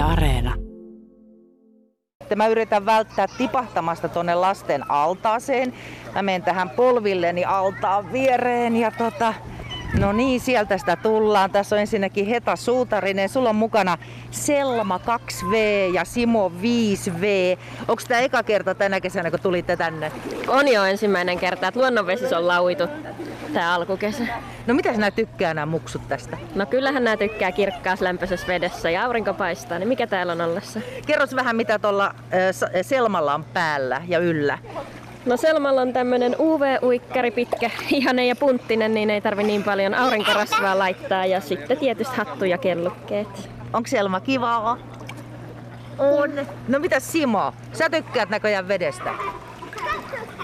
Yle Areena. Mä yritän välttää tipahtamasta tonne lasten altaaseen. Mä menen tähän polvilleni altaan viereen ja tota, No niin, sieltä sitä tullaan. Tässä on ensinnäkin Heta Suutarinen. Sulla on mukana Selma 2V ja Simo 5V. Onko tämä eka kerta tänä kesänä, kun tulitte tänne? On jo ensimmäinen kerta, että luonnonvesissä on lauitu tämä alkukesä. No mitä sinä tykkää nämä muksut tästä? No kyllähän nämä tykkää kirkkaassa lämpöisessä vedessä ja aurinko paistaa, niin mikä täällä on ollessa? Kerros vähän mitä tuolla Selmalla on päällä ja yllä. No Selmalla on tämmönen UV-uikkari pitkä, ihane ja punttinen, niin ei tarvi niin paljon aurinkorasvaa laittaa. Ja sitten tietysti hattu ja kellukkeet. Onko Selma kivaa? On. No mitä Simo? Sä tykkäät näköjään vedestä?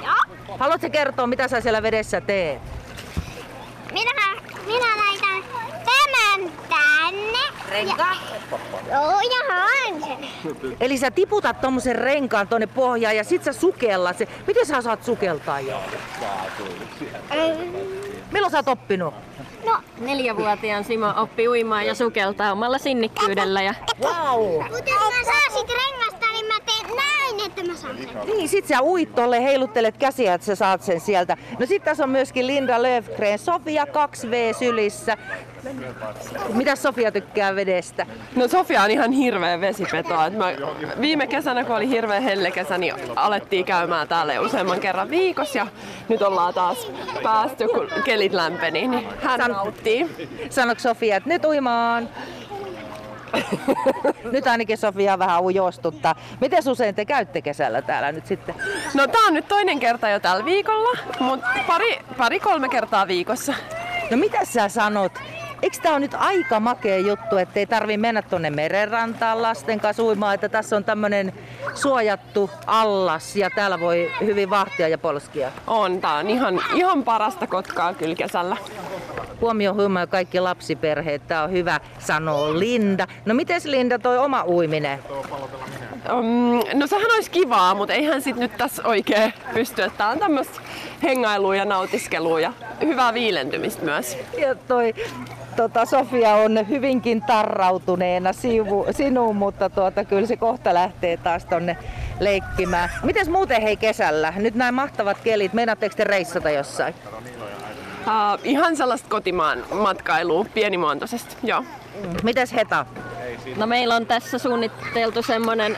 Joo. Haluatko kertoa, mitä sä siellä vedessä teet? Minä, minä laitan tämän tänne. Renkaan? Joo, ja haen sen. Eli sä tiputat tommosen renkaan tonne pohjaan ja sit sä sukellat se. Miten sä saat sukeltaa jo? Milloin sä oot oppinut? No, neljävuotiaan Simo oppi uimaan ja sukeltaa omalla sinnikkyydellä. Ja... Wow! Mutta jos mä saan sit rengasta, niin mä teen näin, että mä saan sen. Niin, sit sä uit tolle, heiluttelet käsiä, että sä saat sen sieltä. No sit tässä on myöskin Linda Löfgren, Sofia 2V sylissä. Mitä Sofia tykkää vedestä? No Sofia on ihan hirveä vesipeto. Et mä, viime kesänä, kun oli hirveä hellekesä, niin alettiin käymään täällä jo useamman kerran viikossa. Ja nyt ollaan taas päästy, kun kelit lämpeni, niin hän San- nauttii. Sanoiko Sofia, että nyt uimaan? Nyt ainakin Sofia vähän ujostuttaa. Miten usein te käytte kesällä täällä nyt sitten? No tää on nyt toinen kerta jo tällä viikolla, mutta pari, pari kolme kertaa viikossa. No mitä sä sanot? Eikö tää on nyt aika makea juttu, että ei tarvi mennä tonne merenrantaan lasten kanssa uimaan, että tässä on tämmönen suojattu allas ja täällä voi hyvin vahtia ja polskia. On, tää on ihan, ihan parasta kotkaa kyllä kesällä. Huomio huomio kaikki lapsiperheet, tää on hyvä, sanoo Linda. No mites Linda toi oma uiminen? Um, no sehän olisi kivaa, mutta eihän sit nyt tässä oikein pysty. Tää on tämmöistä hengailua ja nautiskelua ja hyvää viilentymistä myös. Ja toi tota, Sofia on hyvinkin tarrautuneena sivu, sinuun, mutta tuota, kyllä se kohta lähtee taas tonne leikkimään. Mites muuten hei kesällä? Nyt näin mahtavat kelit, meinaatteko te reissata jossain? Uh, ihan sellaista kotimaan matkailua, pienimuotoisesti, joo. Mites Heta? No meillä on tässä suunniteltu semmonen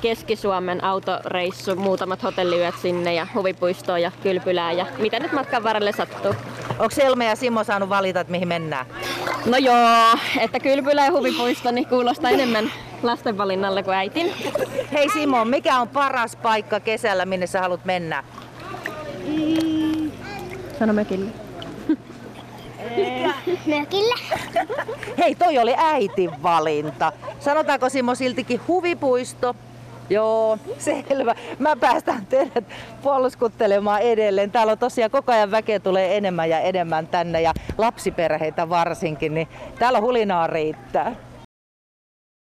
Keski-Suomen autoreissu, muutamat hotelliyöt sinne ja huvipuistoon ja kylpylään ja mitä nyt matkan varrelle sattuu. Onko Selma ja Simo saanut valita, että mihin mennään? No joo, että kylpylä ja huvipuisto niin kuulostaa enemmän lasten valinnalle kuin äitin. Hei Simo, mikä on paras paikka kesällä, minne sä haluat mennä? Sano mökille. Mökillä. Hei, toi oli äitin valinta. Sanotaanko Simo siltikin huvipuisto? Joo, selvä. Mä päästän teidät polskuttelemaan edelleen. Täällä on tosiaan koko ajan väkeä tulee enemmän ja enemmän tänne ja lapsiperheitä varsinkin, niin täällä hulinaa riittää.